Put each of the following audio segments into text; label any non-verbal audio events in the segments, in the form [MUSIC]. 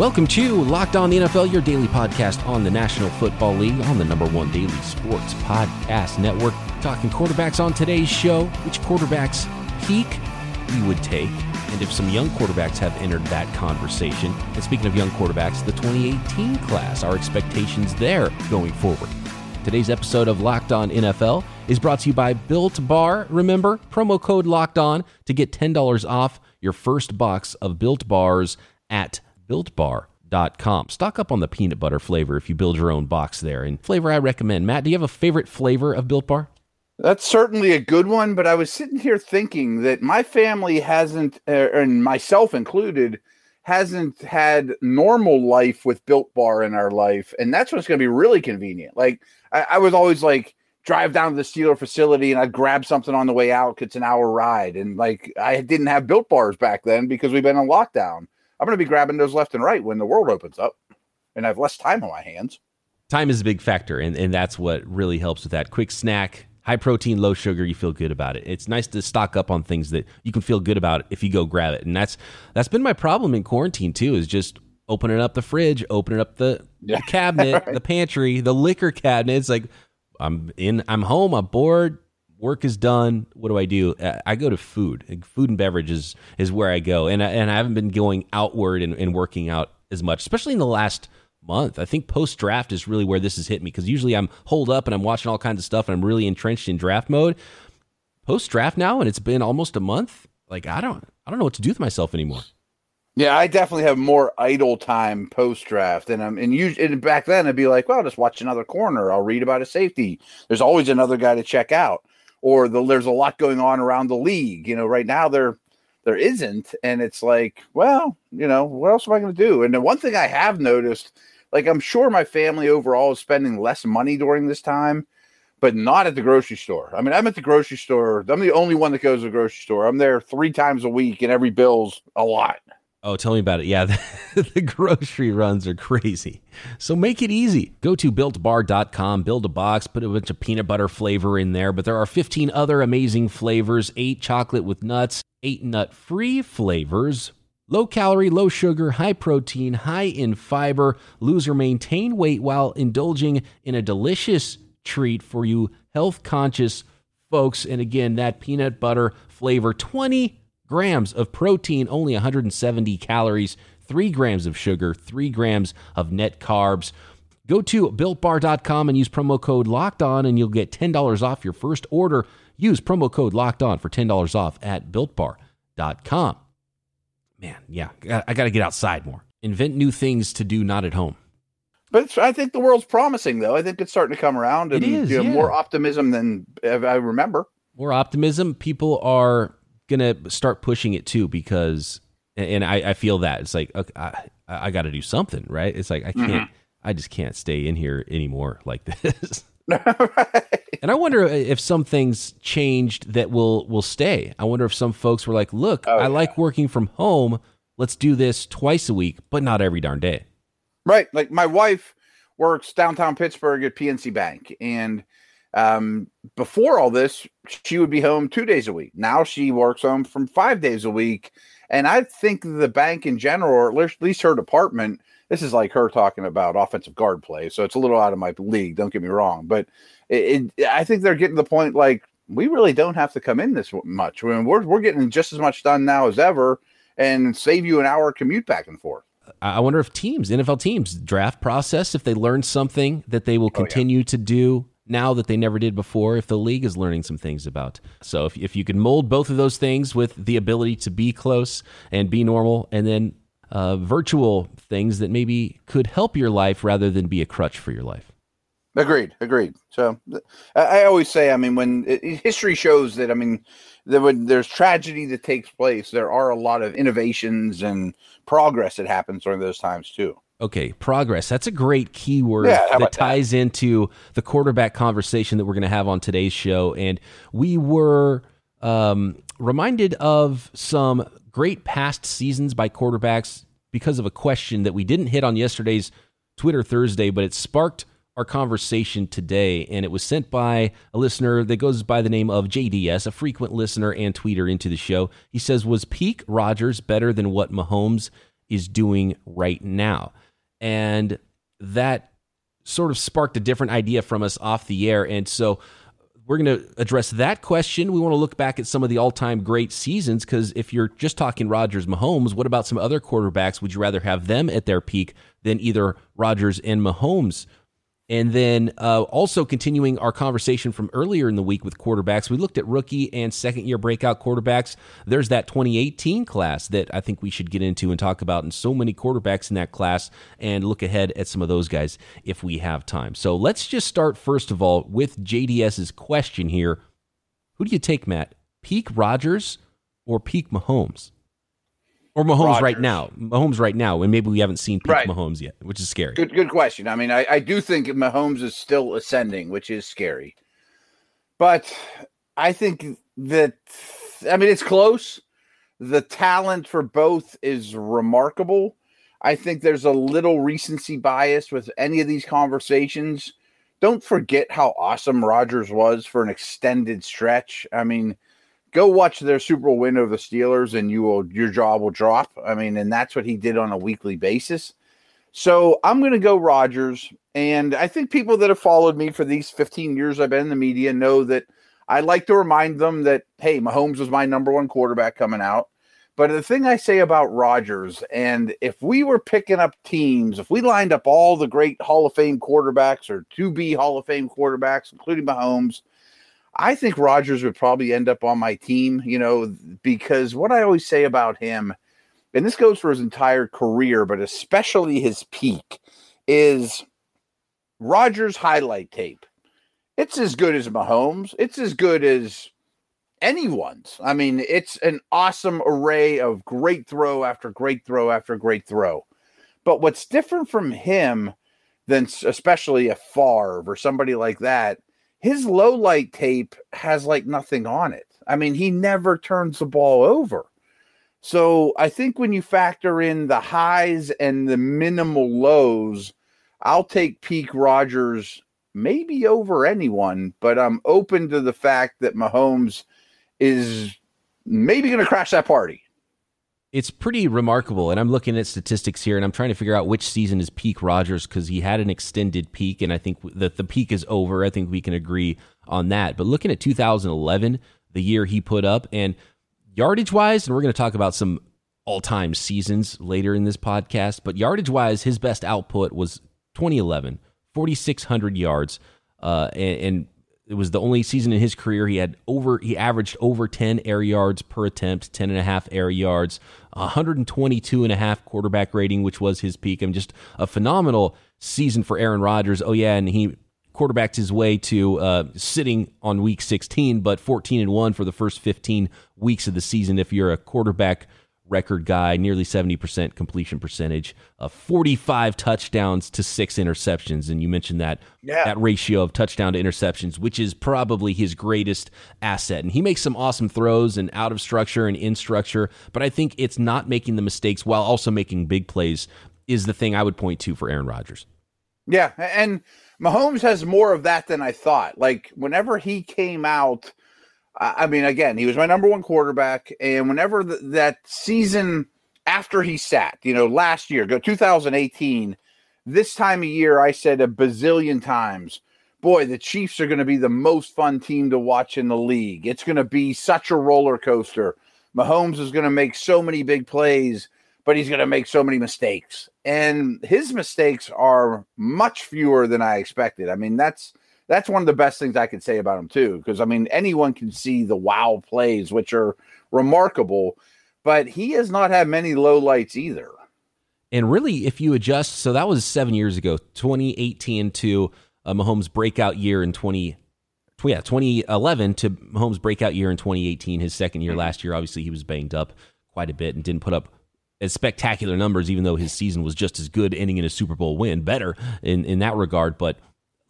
Welcome to Locked On the NFL, your daily podcast on the National Football League, on the number one daily sports podcast network. Talking quarterbacks on today's show, which quarterbacks peak we would take, and if some young quarterbacks have entered that conversation. And speaking of young quarterbacks, the 2018 class, our expectations there going forward. Today's episode of Locked On NFL is brought to you by Built Bar. Remember, promo code Locked On to get $10 off your first box of Built Bars at builtbar.com. Stock up on the peanut butter flavor if you build your own box there. And flavor I recommend. Matt, do you have a favorite flavor of Built Bar? That's certainly a good one, but I was sitting here thinking that my family hasn't, uh, and myself included, hasn't had normal life with Built Bar in our life, and that's what's going to be really convenient. Like I, I, was always like drive down to the Steeler facility and I'd grab something on the way out. It's an hour ride, and like I didn't have Built Bars back then because we've been in lockdown. I'm going to be grabbing those left and right when the world opens up and I have less time on my hands. Time is a big factor, and, and that's what really helps with that. Quick snack, high protein, low sugar, you feel good about it. It's nice to stock up on things that you can feel good about if you go grab it. And that's that's been my problem in quarantine too, is just opening up the fridge, opening up the, yeah. the [LAUGHS] cabinet, right. the pantry, the liquor cabinet. It's like I'm in I'm home, I'm bored, work is done. What do I do? Uh, I go to food. Food and beverage is, is where I go. And I, and I haven't been going outward and, and working out as much, especially in the last month. I think post draft is really where this has hit me because usually I'm holed up and I'm watching all kinds of stuff and I'm really entrenched in draft mode. Post draft now, and it's been almost a month. Like I don't, I don't know what to do with myself anymore. Yeah, I definitely have more idle time post draft, and I'm and you and back then I'd be like, well, I'll just watch another corner. I'll read about a safety. There's always another guy to check out or the, there's a lot going on around the league. You know, right now there there isn't, and it's like, well, you know, what else am I going to do? And the one thing I have noticed, like I'm sure my family overall is spending less money during this time, but not at the grocery store. I mean, I'm at the grocery store. I'm the only one that goes to the grocery store. I'm there three times a week, and every bill's a lot. Oh, tell me about it. Yeah, [LAUGHS] the, the, grocery runs are crazy. So make it easy. Go to builtbar.com, build a box, put a bunch of peanut butter flavor in there. But there are 15 other amazing flavors eight chocolate with nuts, eight nut free flavors. Low calorie, low sugar, high protein, high in fiber. Lose or maintain weight while indulging in a delicious treat for you health conscious folks. And again, that peanut butter flavor 20 grams of protein, only 170 calories, 3 grams of sugar, 3 grams of net carbs. Go to builtbar.com and use promo code locked on, and you'll get $10 off your first order. Use promo code locked on for $10 off at builtbar.com. Man, yeah, I got to get outside more. Invent new things to do not at home. But I think the world's promising, though. I think it's starting to come around, and it is, you know, yeah. more optimism than I remember. More optimism. People are gonna start pushing it too because and I, I feel that it's like okay, I I got to do something right. It's like I can't mm-hmm. I just can't stay in here anymore like [LAUGHS] this. [LAUGHS] And I wonder if some things changed that will will stay. I wonder if some folks were like, "Look, oh, I yeah. like working from home. Let's do this twice a week, but not every darn day." Right. Like my wife works downtown Pittsburgh at PNC Bank, and um, before all this, she would be home two days a week. Now she works home from five days a week. And I think the bank in general, or at least her department, this is like her talking about offensive guard play. So it's a little out of my league. Don't get me wrong. But it, it, I think they're getting to the point like we really don't have to come in this much. I mean, we're, we're getting just as much done now as ever and save you an hour commute back and forth. I wonder if teams, NFL teams, draft process, if they learn something that they will continue oh, yeah. to do now that they never did before if the league is learning some things about. So if, if you can mold both of those things with the ability to be close and be normal, and then uh, virtual things that maybe could help your life rather than be a crutch for your life. Agreed. Agreed. So I always say, I mean, when history shows that, I mean, that when there's tragedy that takes place, there are a lot of innovations and progress that happens during those times too. Okay, progress. That's a great keyword yeah, that ties that? into the quarterback conversation that we're going to have on today's show. And we were um, reminded of some great past seasons by quarterbacks because of a question that we didn't hit on yesterday's Twitter Thursday, but it sparked our conversation today. And it was sent by a listener that goes by the name of JDS, a frequent listener and tweeter into the show. He says, Was peak Rodgers better than what Mahomes is doing right now. And that sort of sparked a different idea from us off the air. And so we're going to address that question. We want to look back at some of the all time great seasons because if you're just talking Rodgers Mahomes, what about some other quarterbacks? Would you rather have them at their peak than either Rodgers and Mahomes? And then uh, also continuing our conversation from earlier in the week with quarterbacks, we looked at rookie and second year breakout quarterbacks. There's that 2018 class that I think we should get into and talk about, and so many quarterbacks in that class, and look ahead at some of those guys if we have time. So let's just start, first of all, with JDS's question here Who do you take, Matt? Peak Rodgers or peak Mahomes? Or Mahomes Rodgers. right now. Mahomes right now, and maybe we haven't seen peak right. Mahomes yet, which is scary. Good, good question. I mean, I, I do think Mahomes is still ascending, which is scary. But I think that I mean it's close. The talent for both is remarkable. I think there's a little recency bias with any of these conversations. Don't forget how awesome Rodgers was for an extended stretch. I mean, go watch their Super Bowl win over the Steelers, and you will your jaw will drop. I mean, and that's what he did on a weekly basis. So I'm going to go Rodgers, and I think people that have followed me for these 15 years I've been in the media know that I like to remind them that hey, Mahomes was my number one quarterback coming out. But the thing I say about Rodgers, and if we were picking up teams, if we lined up all the great Hall of Fame quarterbacks or to be Hall of Fame quarterbacks, including Mahomes, I think Rodgers would probably end up on my team, you know, because what I always say about him, and this goes for his entire career, but especially his peak, is Rodgers' highlight tape. It's as good as Mahomes. It's as good as anyone's. I mean, it's an awesome array of great throw after great throw after great throw. But what's different from him than especially a Favre or somebody like that his low light tape has like nothing on it. I mean, he never turns the ball over. So I think when you factor in the highs and the minimal lows, I'll take peak Rodgers maybe over anyone, but I'm open to the fact that Mahomes is maybe going to crash that party it's pretty remarkable. And I'm looking at statistics here and I'm trying to figure out which season is peak Rodgers because he had an extended peak. And I think that the peak is over. I think we can agree on that. But looking at 2011, the year he put up, and yardage wise, and we're going to talk about some all time seasons later in this podcast, but yardage wise, his best output was 2011, 4,600 yards. Uh, and, and it was the only season in his career he had over he averaged over 10 air yards per attempt 10 and a half air yards 122 and a half quarterback rating which was his peak and just a phenomenal season for aaron rodgers. Oh yeah and he quarterbacked his way to uh, sitting on week 16 but 14 and 1 for the first 15 weeks of the season if you're a quarterback record guy, nearly 70% completion percentage, uh, 45 touchdowns to six interceptions. And you mentioned that, yeah. that ratio of touchdown to interceptions, which is probably his greatest asset. And he makes some awesome throws and out of structure and in structure, but I think it's not making the mistakes while also making big plays is the thing I would point to for Aaron Rodgers. Yeah. And Mahomes has more of that than I thought. Like whenever he came out, I mean, again, he was my number one quarterback, and whenever that season after he sat, you know, last year, go 2018, this time of year, I said a bazillion times, boy, the Chiefs are going to be the most fun team to watch in the league. It's going to be such a roller coaster. Mahomes is going to make so many big plays, but he's going to make so many mistakes. And his mistakes are much fewer than I expected. I mean, that's that's one of the best things I could say about him too. Because I mean, anyone can see the wow plays, which are remarkable, but he has not had many low lights either. And really, if you adjust, so that was seven years ago, 2018 to uh, Mahomes' breakout year in 20, yeah, 2011 to Mahomes' breakout year in 2018, his second year mm-hmm. last year. Obviously, he was banged up quite a bit and didn't put up as spectacular numbers, even though his season was just as good, ending in a Super Bowl win, better in, in that regard. But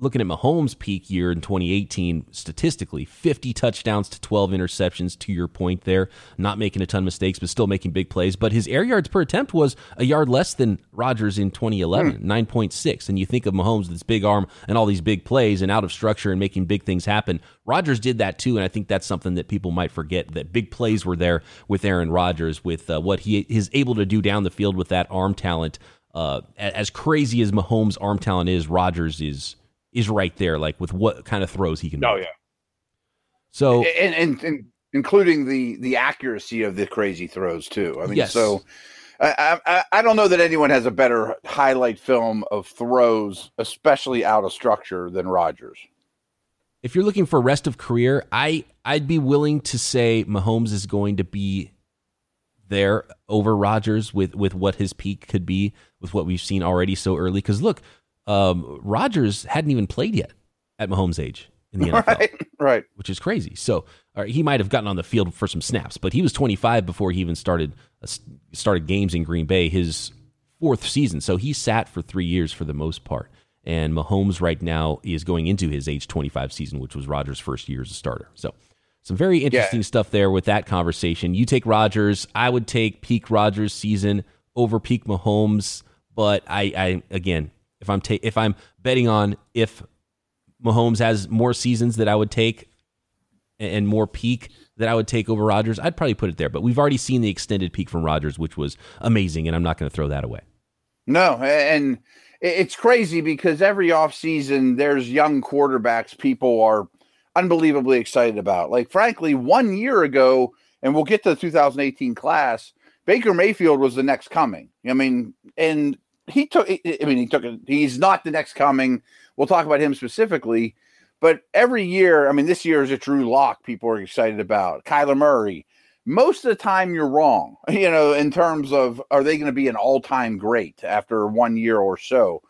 looking at Mahomes' peak year in 2018, statistically, 50 touchdowns to 12 interceptions. To your point, there, not making a ton of mistakes, but still making big plays. But his air yards per attempt was a yard less than Rodgers in 2011, hmm. 9.6. And you think of Mahomes, this big arm and all these big plays and out of structure and making big things happen. Rodgers did that too, and I think that's something that people might forget that big plays were there with Aaron Rodgers, with uh, what he is able to do down the field with that arm talent. Uh, as crazy as Mahomes' arm talent is, Rodgers is is right there, like with what kind of throws he can. Oh make. yeah. So and, and, and including the the accuracy of the crazy throws too. I mean, yes. so I, I, I don't know that anyone has a better highlight film of throws, especially out of structure, than Rodgers. If you're looking for rest of career, I I'd be willing to say Mahomes is going to be there over Rodgers with with what his peak could be with what we've seen already so early. Because look, um, Rodgers hadn't even played yet at Mahomes' age in the [LAUGHS] NFL, right? Right, which is crazy. So he might have gotten on the field for some snaps, but he was 25 before he even started uh, started games in Green Bay. His fourth season, so he sat for three years for the most part. And Mahomes right now is going into his age 25 season, which was Rodgers' first year as a starter. So some very interesting yeah. stuff there with that conversation. You take Rodgers, I would take peak Rodgers season over peak Mahomes, but I, I again, if I'm ta- if I'm betting on if Mahomes has more seasons that I would take and more peak that I would take over Rodgers, I'd probably put it there. But we've already seen the extended peak from Rodgers, which was amazing, and I'm not going to throw that away. No, and it's crazy because every offseason there's young quarterbacks people are unbelievably excited about. Like, frankly, one year ago, and we'll get to the 2018 class, Baker Mayfield was the next coming. I mean, and he took. I mean, he took. it. he's not the next coming. We'll talk about him specifically, but every year, I mean, this year is a Drew Lock. People are excited about Kyler Murray. Most of the time, you're wrong. [LAUGHS] You know, in terms of are they going to be an all-time great after one year or so?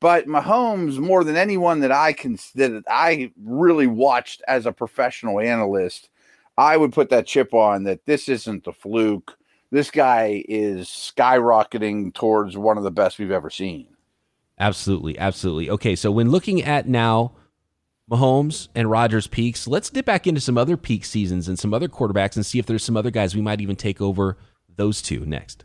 But Mahomes, more than anyone that I can that I really watched as a professional analyst, I would put that chip on that this isn't the fluke this guy is skyrocketing towards one of the best we've ever seen. Absolutely, absolutely. Okay, so when looking at now Mahomes and Rodgers peaks, let's dip back into some other peak seasons and some other quarterbacks and see if there's some other guys we might even take over those two next.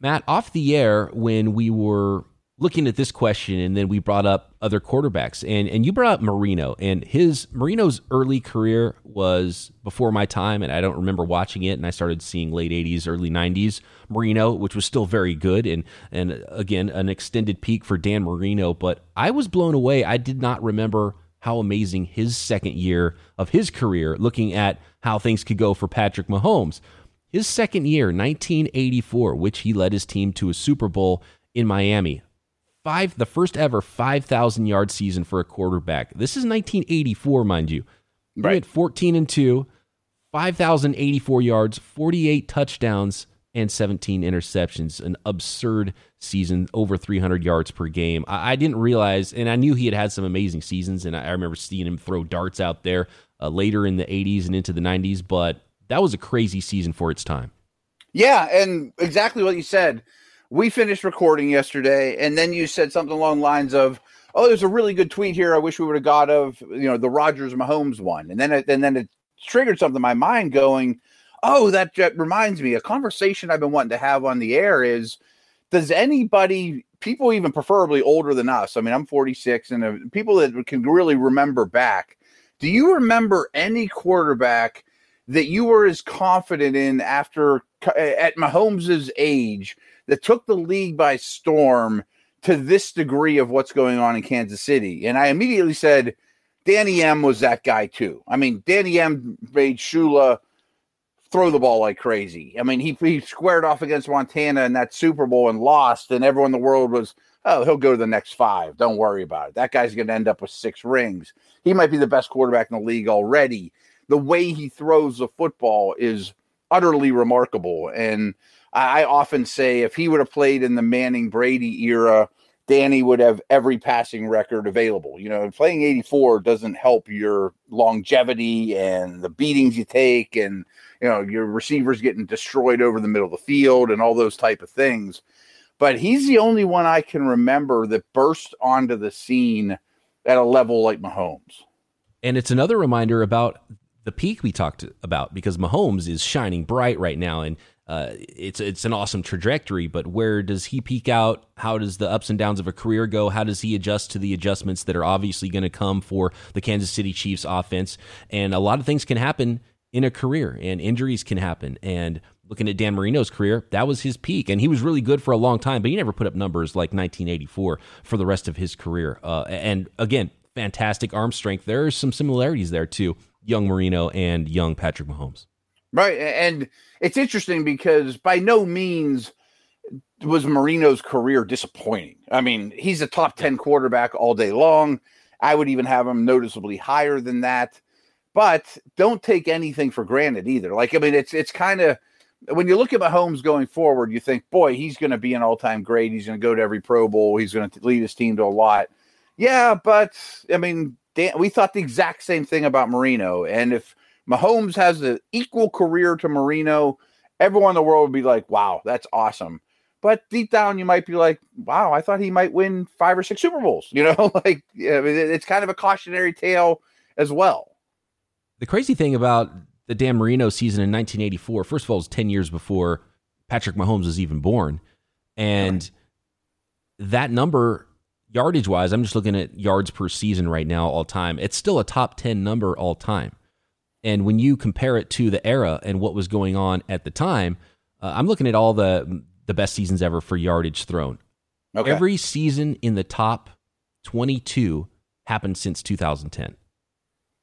Matt, off the air when we were looking at this question, and then we brought up other quarterbacks, and and you brought up Marino, and his Marino's early career was before my time, and I don't remember watching it, and I started seeing late '80s, early '90s Marino, which was still very good, and and again an extended peak for Dan Marino, but I was blown away. I did not remember how amazing his second year of his career, looking at how things could go for Patrick Mahomes. His second year, 1984, which he led his team to a Super Bowl in Miami five, the first ever 5,000 yard season for a quarterback. This is 1984, mind you. He right. 14 and 2, 5,084 yards, 48 touchdowns, and 17 interceptions. An absurd season, over 300 yards per game. I, I didn't realize, and I knew he had had some amazing seasons, and I, I remember seeing him throw darts out there uh, later in the 80s and into the 90s, but that was a crazy season for its time. Yeah, and exactly what you said we finished recording yesterday, and then you said something along the lines of, "Oh, there's a really good tweet here. I wish we would have got of you know the Rodgers Mahomes one." And then it, and then it triggered something in my mind, going, "Oh, that, that reminds me. A conversation I've been wanting to have on the air is." Does anybody, people even preferably older than us? I mean, I'm 46, and uh, people that can really remember back. Do you remember any quarterback that you were as confident in after at Mahomes' age that took the league by storm to this degree of what's going on in Kansas City. And I immediately said, Danny M was that guy too. I mean, Danny M made Shula throw the ball like crazy. I mean, he, he squared off against Montana in that Super Bowl and lost, and everyone in the world was, oh, he'll go to the next five. Don't worry about it. That guy's going to end up with six rings. He might be the best quarterback in the league already. The way he throws the football is utterly remarkable. And I often say if he would have played in the Manning Brady era, Danny would have every passing record available. You know, playing 84 doesn't help your longevity and the beatings you take and you know your receivers getting destroyed over the middle of the field and all those type of things. but he's the only one I can remember that burst onto the scene at a level like Mahomes. And it's another reminder about the peak we talked about because Mahomes is shining bright right now, and uh, it's it's an awesome trajectory. But where does he peak out? How does the ups and downs of a career go? How does he adjust to the adjustments that are obviously going to come for the Kansas City Chiefs offense? And a lot of things can happen in a career, and injuries can happen. And looking at Dan Marino's career, that was his peak, and he was really good for a long time, but he never put up numbers like 1984 for the rest of his career. Uh, and again, fantastic arm strength. There are some similarities there too, young Marino and young Patrick Mahomes. Right, and it's interesting because by no means was Marino's career disappointing. I mean, he's a top 10 quarterback all day long. I would even have him noticeably higher than that. But don't take anything for granted either. Like, I mean, it's it's kind of when you look at Mahomes going forward, you think, boy, he's going to be an all time great. He's going to go to every Pro Bowl. He's going to lead his team to a lot. Yeah, but I mean, Dan, we thought the exact same thing about Marino. And if Mahomes has an equal career to Marino, everyone in the world would be like, wow, that's awesome. But deep down, you might be like, wow, I thought he might win five or six Super Bowls. [LAUGHS] You know, like it's kind of a cautionary tale as well. The crazy thing about the Dan Marino season in 1984, first of all, was 10 years before Patrick Mahomes was even born. And that number, yardage wise, I'm just looking at yards per season right now, all time. It's still a top 10 number all time. And when you compare it to the era and what was going on at the time, uh, I'm looking at all the the best seasons ever for yardage thrown. Okay. Every season in the top 22 happened since 2010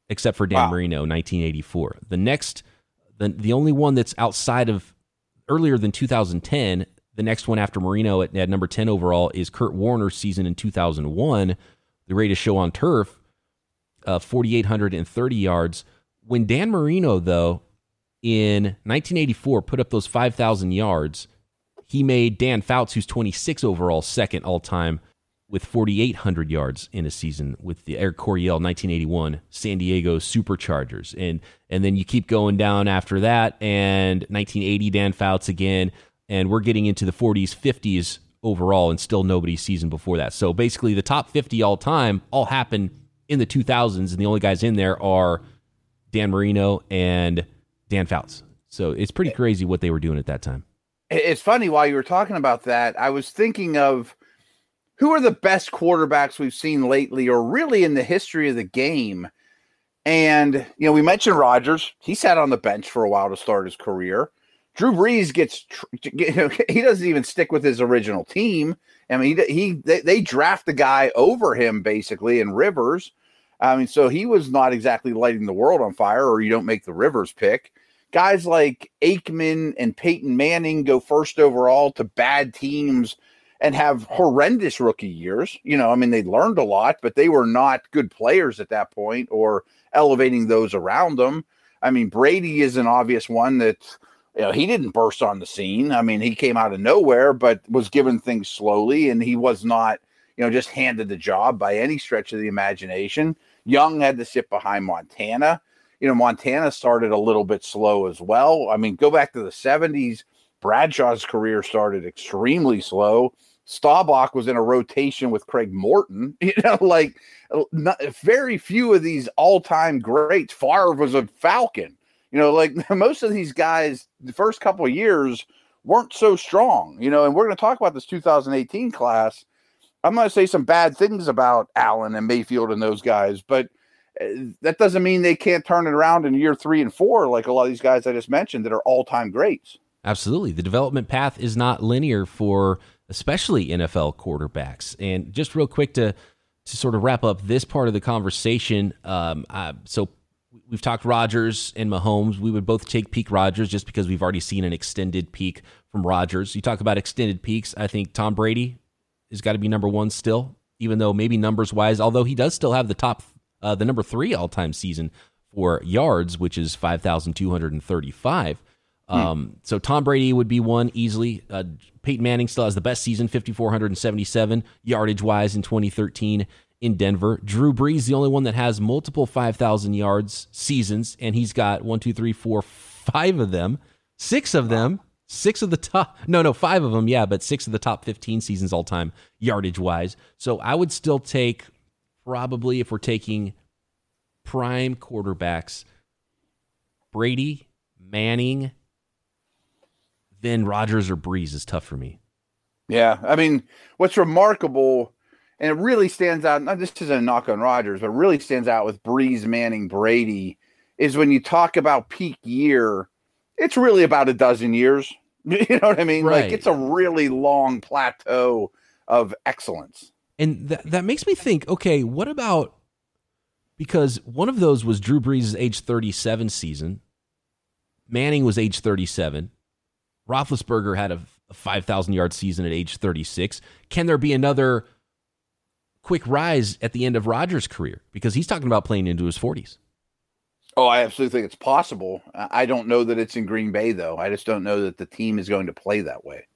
except for Dan wow. Marino, 1984. The next, the the only one that's outside of earlier than 2010. The next one after Marino at, at number 10 overall is Kurt Warner's season in 2001, the greatest show on turf, uh, 4,830 yards. When Dan Marino, though, in 1984 put up those 5,000 yards, he made Dan Fouts, who's 26 overall, second all time with 4,800 yards in a season with the Air Coryell 1981 San Diego Superchargers. And, and then you keep going down after that, and 1980 Dan Fouts again. And we're getting into the 40s, 50s overall, and still nobody's season before that. So basically, the top 50 all time all happen in the 2000s, and the only guys in there are Dan Marino and Dan Fouts. So it's pretty crazy what they were doing at that time. It's funny while you were talking about that, I was thinking of who are the best quarterbacks we've seen lately or really in the history of the game? And, you know, we mentioned Rodgers. He sat on the bench for a while to start his career. Drew Brees gets, [LAUGHS] he doesn't even stick with his original team. I mean, he, he they, they draft the guy over him basically in Rivers. I mean, so he was not exactly lighting the world on fire, or you don't make the Rivers pick. Guys like Aikman and Peyton Manning go first overall to bad teams and have horrendous rookie years. You know, I mean, they learned a lot, but they were not good players at that point or elevating those around them. I mean, Brady is an obvious one that, you know, he didn't burst on the scene. I mean, he came out of nowhere, but was given things slowly, and he was not, you know, just handed the job by any stretch of the imagination. Young had to sit behind Montana. You know, Montana started a little bit slow as well. I mean, go back to the 70s Bradshaw's career started extremely slow. Staubach was in a rotation with Craig Morton. [LAUGHS] You know, like not, very few of these all-time greats. Favre was a Falcon. You know, like [LAUGHS] most of these guys, the first couple of years weren't so strong. You know, and we're going to talk about this 2018 class. I'm going to say some bad things about Allen and Mayfield and those guys, but eh, that doesn't mean they can't turn it around in year three and four, like a lot of these guys I just mentioned that are all-time greats. Absolutely. The development path is not linear for especially NFL quarterbacks. And just real quick to to sort of wrap up this part of the conversation, um, uh, so we've talked Rodgers and Mahomes. We would both take peak Rodgers just because we've already seen an extended peak from Rodgers. You talk about extended peaks. I think Tom Brady has got to be number one still, even though maybe numbers wise, although he does still have the top, uh, the number three all time season for yards, which is 5,235. Hmm. Um, so Tom Brady would be one easily. Uh, Peyton Manning still has the best season, 5,477 yardage wise in 2013 in Denver. Drew Brees, the only one that has multiple 5,000 yards seasons, and he's got one, two, three, four, five of them, six of them six of the top, [LAUGHS] no, no, five of them, yeah, but six of the top 15 seasons all time, yardage wise. So I would still take probably if we're taking prime quarterbacks, Brady, Manning, then Rodgers or Brees is tough for me. Yeah. I mean, what's remarkable, and it really stands out, not this isn't a knock on Rodgers, but really stands out with Brees, Manning, Brady, is when you talk about peak year, it's really about a dozen years. [LAUGHS] You know what I mean? Right. Like it's a really long plateau of excellence. And that that makes me think, okay, what about because one of those was Drew Brees' age 37 season. Manning was age 37. Roethlisberger had a, a 5,000 yard season at age 36. Can there be another quick rise at the end of Rodgers' career? Because he's talking about playing into his 40s. Oh, I absolutely think it's possible. I don't know that it's in Green Bay though. I just don't know that the team is going to play that way.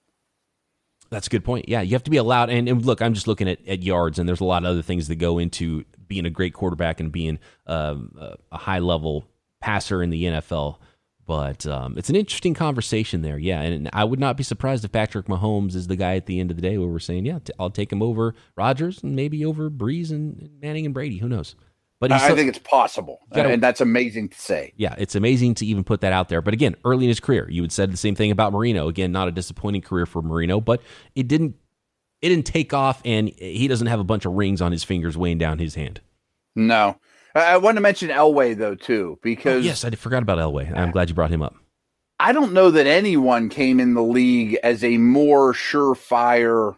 That's a good point. Yeah, you have to be allowed. And, and look, I'm just looking at, at yards, and there's a lot of other things that go into being a great quarterback and being um, a, a high level passer in the NFL. But um, it's an interesting conversation there. Yeah. And I would not be surprised if Patrick Mahomes is the guy at the end of the day where we're saying, yeah, I'll take him over Rodgers and maybe over Brees and Manning and Brady. Who knows? But I still- think it's possible, gotta- and that's amazing to say. yeah, it's amazing to even put that out there. But again, early in his career, you had said the same thing about Marino. Again, not a disappointing career for Marino, but it didn't it didn't take off, and he doesn't have a bunch of rings on his fingers weighing down his hand. No, I, I want to mention Elway though too, oh, because yes, I forgot about Elway. I'm glad you brought him up. I don't know that anyone came in the league as a more surefire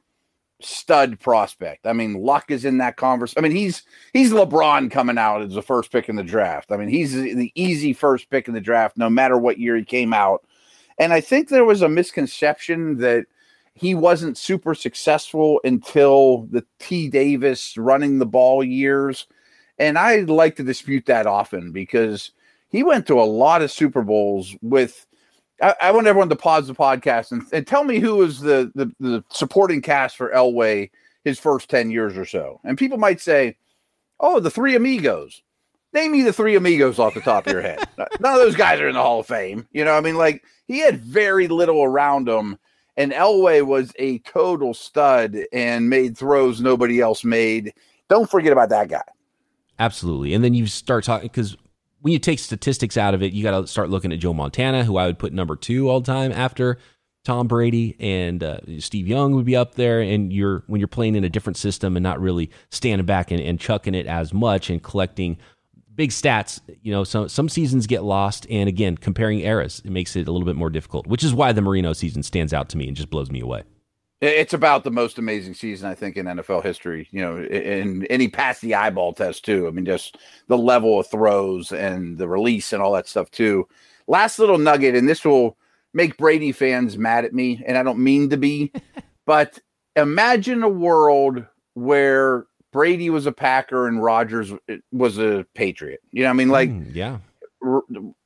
stud prospect. I mean, Luck is in that conversation. I mean, he's he's LeBron coming out as the first pick in the draft. I mean, he's the easy first pick in the draft, no matter what year he came out. And I think there was a misconception that he wasn't super successful until the T. Davis running the ball years. And I like to dispute that often because he went to a lot of Super Bowls with. I, I want everyone to pause the podcast and, and tell me who was the, the the supporting cast for Elway his first 10 years or so. And people might say, oh, the three amigos. Name me the three amigos off the top of your head. [LAUGHS] None of those guys are in the Hall of Fame. You know, I mean, like he had very little around him. And Elway was a total stud and made throws nobody else made. Don't forget about that guy. Absolutely. And then you start talking because when you take statistics out of it, you got to start looking at Joe Montana, who I would put number two all the time after Tom Brady, and uh, Steve Young would be up there. And you're when you're playing in a different system and not really standing back and, and chucking it as much and collecting big stats. You know, some some seasons get lost, and again, comparing eras it makes it a little bit more difficult. Which is why the Marino season stands out to me and just blows me away. It's about the most amazing season I think in NFL history. You know, and any past the eyeball test too. I mean, just the level of throws and the release and all that stuff too. Last little nugget, and this will make Brady fans mad at me, and I don't mean to be, [LAUGHS] but imagine a world where Brady was a Packer and Rodgers was a Patriot. You know, what I mean, like Mm, yeah, R-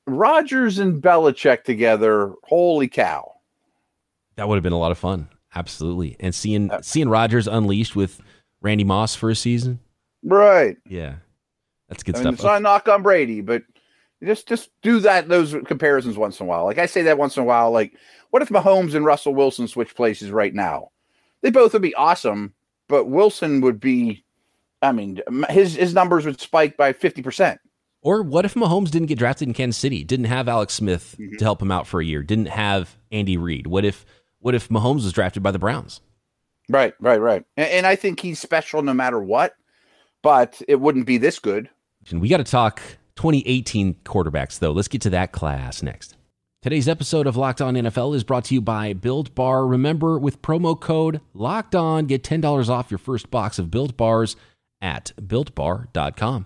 Rodgers and Belichick together. Holy cow! that would have been a lot of fun. Absolutely, and seeing seeing Rodgers unleashed with Randy Moss for a season. Right. Yeah, that's good I mean, stuff. it's not a knock on Brady, but just just do that those comparisons once in a while. Like I say that once in a while. Like, what if Mahomes and Russell Wilson switch places right now? They both would be awesome, but Wilson would be. I mean, his his numbers would spike by fifty percent. Or what if Mahomes didn't get drafted in Kansas City? Didn't have Alex Smith Mhm. to help him out for a year? Didn't have Andy Reid? What if what if Mahomes was drafted by the Browns? Right, right, right. And, and I think he's special no matter what, but it wouldn't be this good. And we got to talk 2018 quarterbacks though. Let's get to that class next. Today's episode of Locked On NFL is brought to you by Built Bar. Remember, with promo code Locked On, get ten dollars off your first box of Built Bars at BuiltBar.com.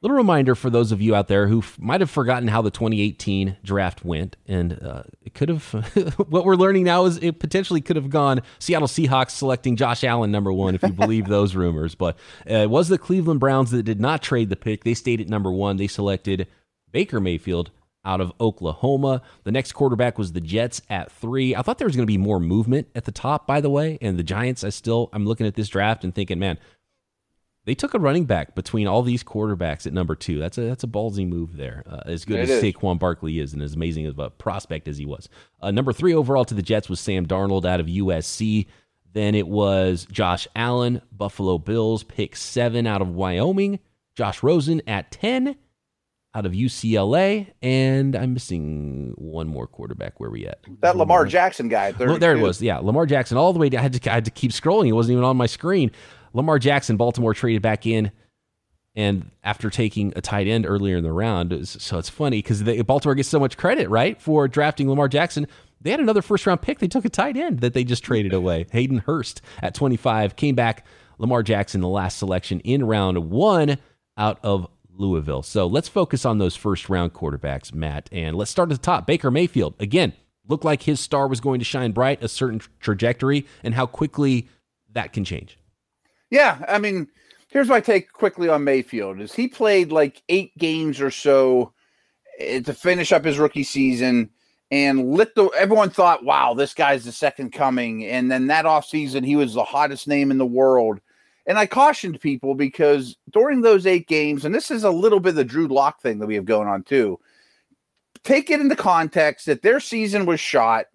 Little reminder for those of you out there who f- might have forgotten how the 2018 draft went, and uh, it could have. [LAUGHS] what we're learning now is it potentially could have gone Seattle Seahawks selecting Josh Allen number one, if you believe [LAUGHS] those rumors. But uh, it was the Cleveland Browns that did not trade the pick. They stayed at number one. They selected Baker Mayfield out of Oklahoma. The next quarterback was the Jets at three. I thought there was going to be more movement at the top, by the way, and the Giants. I still I'm looking at this draft and thinking, man, they took a running back between all these quarterbacks at number two. That's a that's a ballsy move there. Uh, as good it as is. Saquon Barkley is, and as amazing of a prospect as he was. Uh, number three overall to the Jets was Sam Darnold out of USC. Then it was Josh Allen, Buffalo Bills, pick seven out of Wyoming. Josh Rosen at ten out of UCLA, and I'm missing one more quarterback. Where we at? That Lamar Jackson guy. Well, there it was. Yeah, Lamar Jackson. All the way. Down. I had to I had to keep scrolling. It wasn't even on my screen. Lamar Jackson, Baltimore traded back in, and after taking a tight end earlier in the round, so it's funny because Baltimore gets so much credit, right, for drafting Lamar Jackson. They had another first round pick. They took a tight end that they just traded [LAUGHS] away. Hayden Hurst at 25 came back. Lamar Jackson, the last selection in round one out of Louisville. So let's focus on those first round quarterbacks, Matt. And let's start at the top. Baker Mayfield, again, looked like his star was going to shine bright, a certain trajectory, and how quickly that can change. Yeah, I mean, here's my take quickly on Mayfield: is he played like eight games or so eh, to finish up his rookie season and lit the everyone thought, wow, this guy's the second coming. And then that offseason, he was the hottest name in the world. And I cautioned people because during those eight games, and this is a little bit of the Drew Lock thing that we have going on too. Take it into context that their season was shot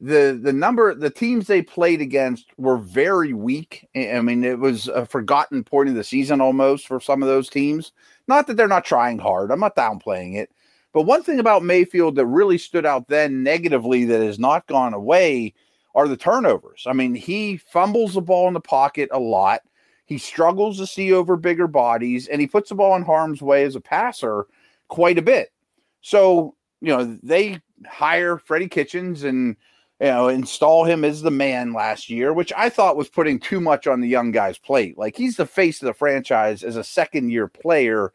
the the number the teams they played against were very weak. I mean, it was a forgotten point of the season almost for some of those teams. Not that they're not trying hard. I'm not downplaying it. But one thing about Mayfield that really stood out then negatively that has not gone away are the turnovers. I mean, he fumbles the ball in the pocket a lot. He struggles to see over bigger bodies and he puts the ball in harm's way as a passer quite a bit. So, you know, they hire Freddie Kitchens and you know, install him as the man last year, which I thought was putting too much on the young guy's plate. Like he's the face of the franchise as a second year player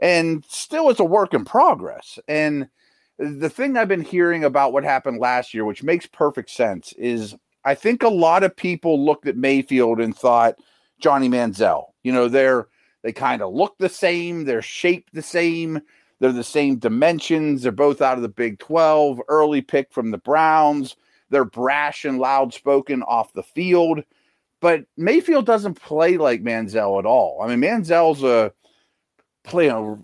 and still it's a work in progress. And the thing I've been hearing about what happened last year, which makes perfect sense, is I think a lot of people looked at Mayfield and thought Johnny Manziel. You know, they're they kind of look the same, they're shaped the same, they're the same dimensions. They're both out of the Big 12, early pick from the Browns they're brash and loud spoken off the field. But Mayfield doesn't play like Manziel at all. I mean, Manziel's a play a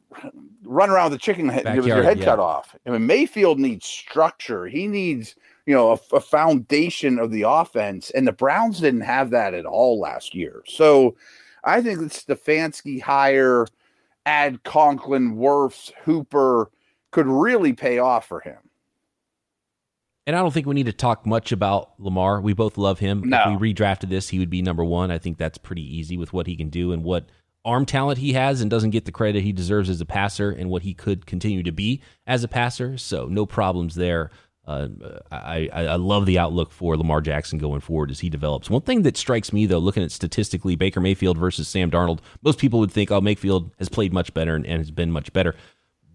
run around with a chicken head with your head yeah. cut off. I mean, Mayfield needs structure. He needs you know a, a, foundation of the offense, and the Browns didn't have that at all last year. So I think the Stefanski hire, add Conklin, Wirfs, Hooper could really pay off for him. And I don't think we need to talk much about Lamar. We both love him. No. If we redrafted this, he would be number one. I think that's pretty easy with what he can do and what arm talent he has and doesn't get the credit he deserves as a passer and what he could continue to be as a passer. So no problems there. Uh, I, I love the outlook for Lamar Jackson going forward as he develops. One thing that strikes me, though, looking at statistically Baker Mayfield versus Sam Darnold, most people would think, oh, Mayfield has played much better and, and has been much better.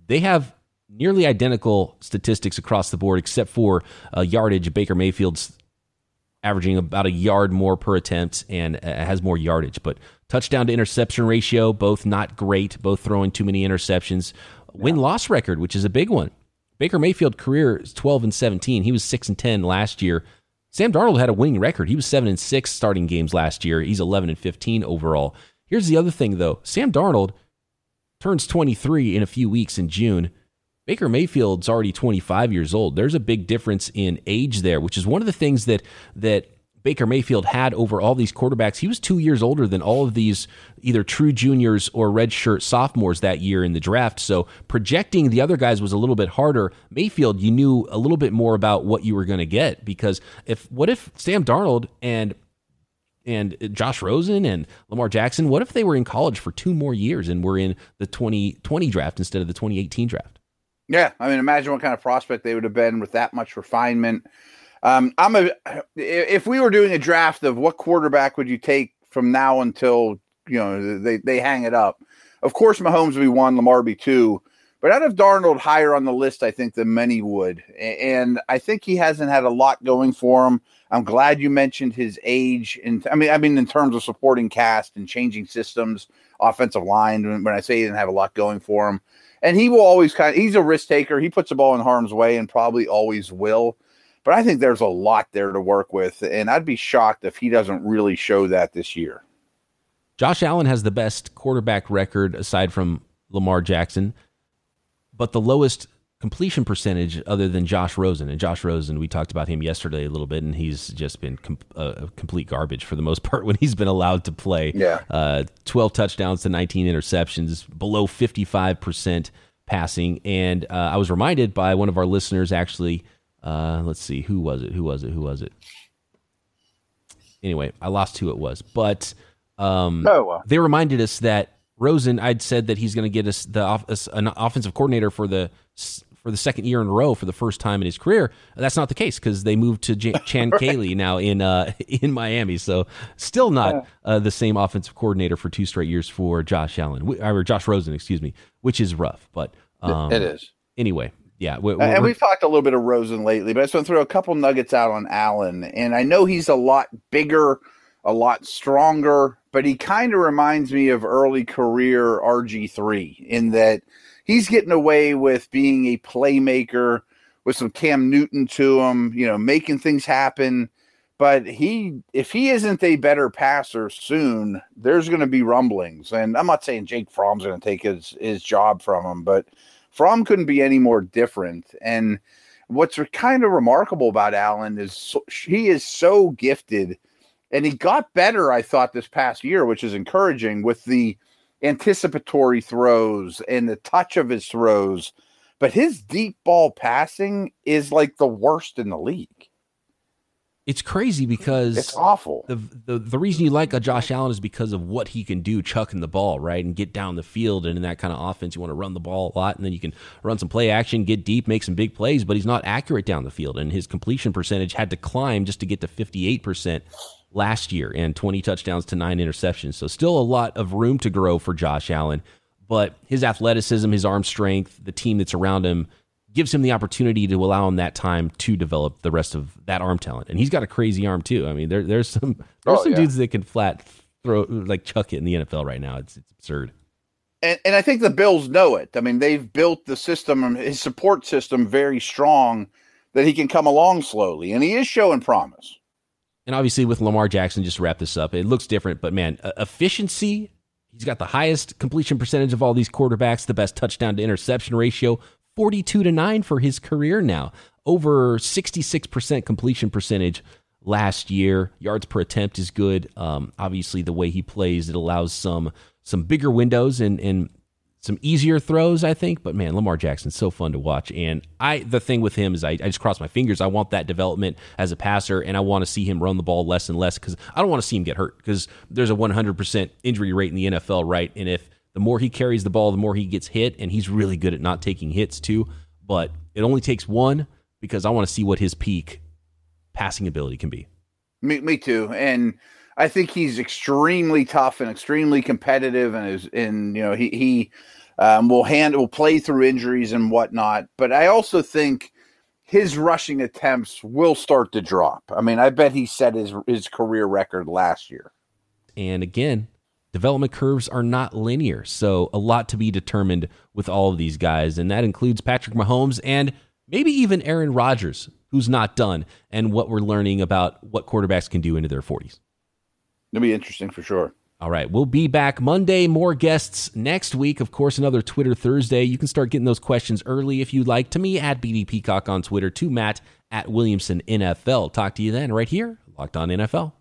They have nearly identical statistics across the board, except for uh, yardage. Baker Mayfield's averaging about a yard more per attempt and uh, has more yardage. But touchdown to interception ratio, both not great, both throwing too many interceptions. Win loss record, which is a big one. Baker Mayfield career is 12 and 17. He was 6 and 10 last year. Sam Darnold had a winning record. He was 7 and 6 starting games last year. He's 11 and 15 overall. Here's the other thing though. Sam Darnold turns 23 in a few weeks in June. Baker Mayfield's already 25 years old. There's a big difference in age there, which is one of the things that that Baker Mayfield had over all these quarterbacks. He was two years older than all of these either true juniors or redshirt sophomores that year in the draft. So projecting the other guys was a little bit harder. Mayfield, you knew a little bit more about what you were going to get because if what if Sam Darnold and and Josh Rosen and Lamar Jackson, what if they were in college for two more years and were in the 2020 draft instead of the 2018 draft? Yeah, I mean, imagine what kind of prospect they would have been with that much refinement. Um, I'm a if we were doing a draft of what quarterback would you take from now until you know they they hang it up. Of course, Mahomes would be one, Lamar be two, but out of Darnold higher on the list, I think than many would, and I think he hasn't had a lot going for him. I'm glad you mentioned his age, and I mean, I mean in terms of supporting cast and changing systems, offensive line. When I say he didn't have a lot going for him, and he will always kind of he's a risk taker. He puts the ball in harm's way and probably always will. But I think there's a lot there to work with, and I'd be shocked if he doesn't really show that this year. Josh Allen has the best quarterback record aside from Lamar Jackson, but the lowest completion percentage other than Josh Rosen. And Josh Rosen, we talked about him yesterday a little bit, and he's just been com- uh, complete garbage for the most part [LAUGHS] when he's been allowed to play. Yeah. Uh, 12 touchdowns to 19 interceptions, below 55% passing. And uh, I was reminded by one of our listeners, actually, uh, let's see, who was it? Who was it? Who was it? Anyway, I lost who it was, but um, Oh, they reminded us that Rosen, I'd said that he's going to get us the an offensive coordinator for the for the second year in a row for the first time in his career. That's not the case because they moved to J- Chan [LAUGHS] Cayley now in uh, [LAUGHS] in Miami. So still not uh, the same offensive coordinator for two straight years for Josh Allen or Josh Rosen, excuse me, which is rough. But um, it is. anyway. Yeah, we- and we're- we've talked a little bit of Rosen lately, but I just want to throw a couple nuggets out on Allen. And I know he's a lot bigger, a lot stronger, but he kind of reminds me of early career RG3 in that he's getting away with being a playmaker with some Cam Newton to him, you know, making things happen. But he, if he isn't a better passer soon, there's going to be rumblings. And I'm not saying Jake Fromm's going to take his his job from him, but Fromm couldn't be any more different. And what's kind of remarkable about Allen is so, he is so gifted, and he got better. I thought this past year, which is encouraging with the anticipatory throws and the touch of his throws. But his deep ball passing is like the worst in the league. it's crazy because It's awful. the, the the reason you like a Josh Allen is because of what he can do chucking the ball, right? And get down the field and in that kind of offense you want to run the ball a lot and then you can run some play action, get deep, make some big plays, but he's not accurate down the field and his completion percentage had to climb just to get to 58% last year and 20 touchdowns to 9 interceptions. So still a lot of room to grow for Josh Allen, but his athleticism, his arm strength, the team that's around him gives him the opportunity to allow him that time to develop the rest of that arm talent. And he's got a crazy arm too. I mean, there, there's some there's Oh, some yeah. dudes that can flat throw like chuck it in the NFL right now. It's it's absurd. and, and I think the Bills know it. I mean, they've built the system, and his support system, very strong that he can come along slowly, and he is showing promise. And obviously with Lamar Jackson, just wrap this up, it looks different, but man, efficiency. He's got the highest completion percentage of all these quarterbacks, the best touchdown to interception ratio, 42 to 9 for his career now. Over 66% completion percentage last year. Yards per attempt is good. Um, obviously, the way he plays, it allows some some bigger windows and and some easier throws, I think. But man, Lamar Jackson's so fun to watch. And I the thing with him is I, I just cross my fingers. I want that development as a passer, and I want to see him run the ball less and less because I don't want to see him get hurt because there's a 100% injury rate in the NFL, right? And if the more he carries the ball, the more he gets hit, and he's really good at not taking hits too. But it only takes one because I want to see what his peak passing ability can be. Me, me too. And I think he's extremely tough and extremely competitive, and is and you know he he um, will handle will play through injuries and whatnot. But I also think his rushing attempts will start to drop. I mean, I bet he set his his career record last year. And again, development curves are not linear. So a lot to be determined with all of these guys. And that includes Patrick Mahomes and maybe even Aaron Rodgers, who's not done, and what we're learning about what quarterbacks can do into their 40s. It'll be interesting for sure. All right, we'll be back Monday. More guests next week. Of course, another Twitter Thursday. You can start getting those questions early if you'd like. To me, at BD Peacock on Twitter. To Matt at Williamson NFL. Talk to you then, right here, Locked On NFL.